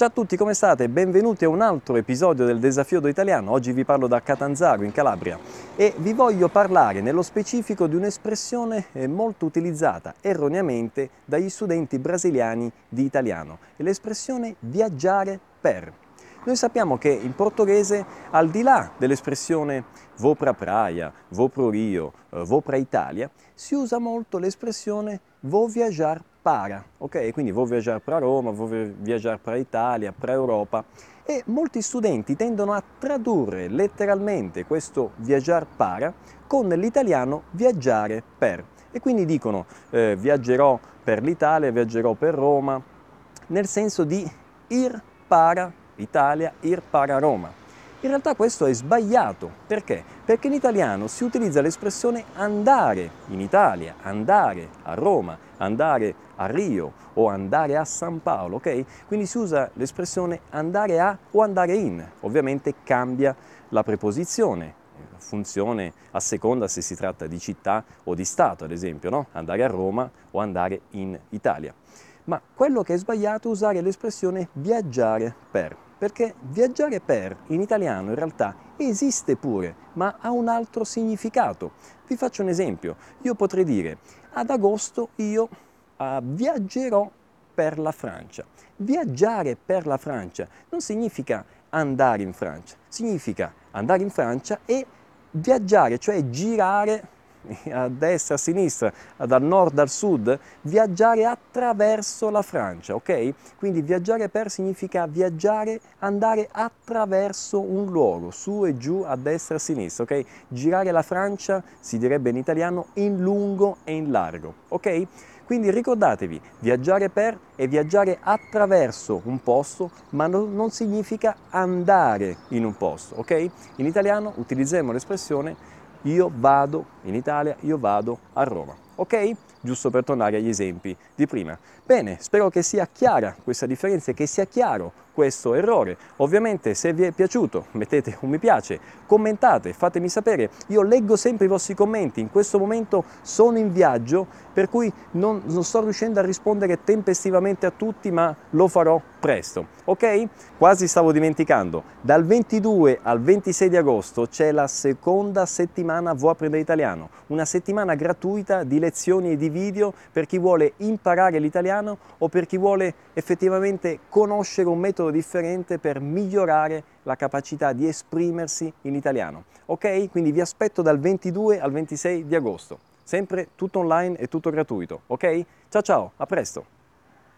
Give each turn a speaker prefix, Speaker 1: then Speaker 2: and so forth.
Speaker 1: Ciao a tutti, come state? Benvenuti a un altro episodio del Desafio do Italiano. Oggi vi parlo da Catanzaro, in Calabria, e vi voglio parlare nello specifico di un'espressione eh, molto utilizzata erroneamente dagli studenti brasiliani di italiano, l'espressione viaggiare per. Noi sappiamo che in portoghese, al di là dell'espressione vou pra praia, vou pro Rio, eh, vou pra Italia, si usa molto l'espressione vou viajar para, ok? Quindi vou viajar para Roma, vou viajar para Italia, para Europa e molti studenti tendono a tradurre letteralmente questo viaggiare para con l'italiano viaggiare per e quindi dicono eh, viaggerò per l'Italia, viaggerò per Roma, nel senso di ir para Italia, ir para Roma. In realtà questo è sbagliato, perché? Perché in italiano si utilizza l'espressione andare in Italia, andare a Roma, andare a Rio o andare a San Paolo, ok? Quindi si usa l'espressione andare a o andare in, ovviamente cambia la preposizione, funzione a seconda se si tratta di città o di stato, ad esempio, no? andare a Roma o andare in Italia. Ma quello che è sbagliato è usare l'espressione viaggiare per perché viaggiare per in italiano in realtà esiste pure, ma ha un altro significato. Vi faccio un esempio, io potrei dire ad agosto io uh, viaggerò per la Francia. Viaggiare per la Francia non significa andare in Francia, significa andare in Francia e viaggiare, cioè girare a destra, a sinistra, dal nord al sud, viaggiare attraverso la Francia, ok? Quindi viaggiare per significa viaggiare, andare attraverso un luogo, su e giù, a destra e a sinistra, ok? Girare la Francia si direbbe in italiano in lungo e in largo, ok? Quindi ricordatevi, viaggiare per è viaggiare attraverso un posto, ma non, non significa andare in un posto, ok? In italiano utilizziamo l'espressione io vado in Italia, io vado a Roma. Ok? Giusto per tornare agli esempi di prima. Bene, spero che sia chiara questa differenza e che sia chiaro questo errore. Ovviamente se vi è piaciuto mettete un mi piace, commentate, fatemi sapere. Io leggo sempre i vostri commenti, in questo momento sono in viaggio per cui non, non sto riuscendo a rispondere tempestivamente a tutti ma lo farò presto. Ok? Quasi stavo dimenticando, dal 22 al 26 di agosto c'è la seconda settimana Vuoi apprendere italiano, una settimana gratuita di lezioni e di video per chi vuole imparare l'italiano o per chi vuole effettivamente conoscere un metodo differente per migliorare la capacità di esprimersi in italiano. Ok? Quindi vi aspetto dal 22 al 26 di agosto. Sempre tutto online e tutto gratuito. Ok? Ciao ciao, a presto!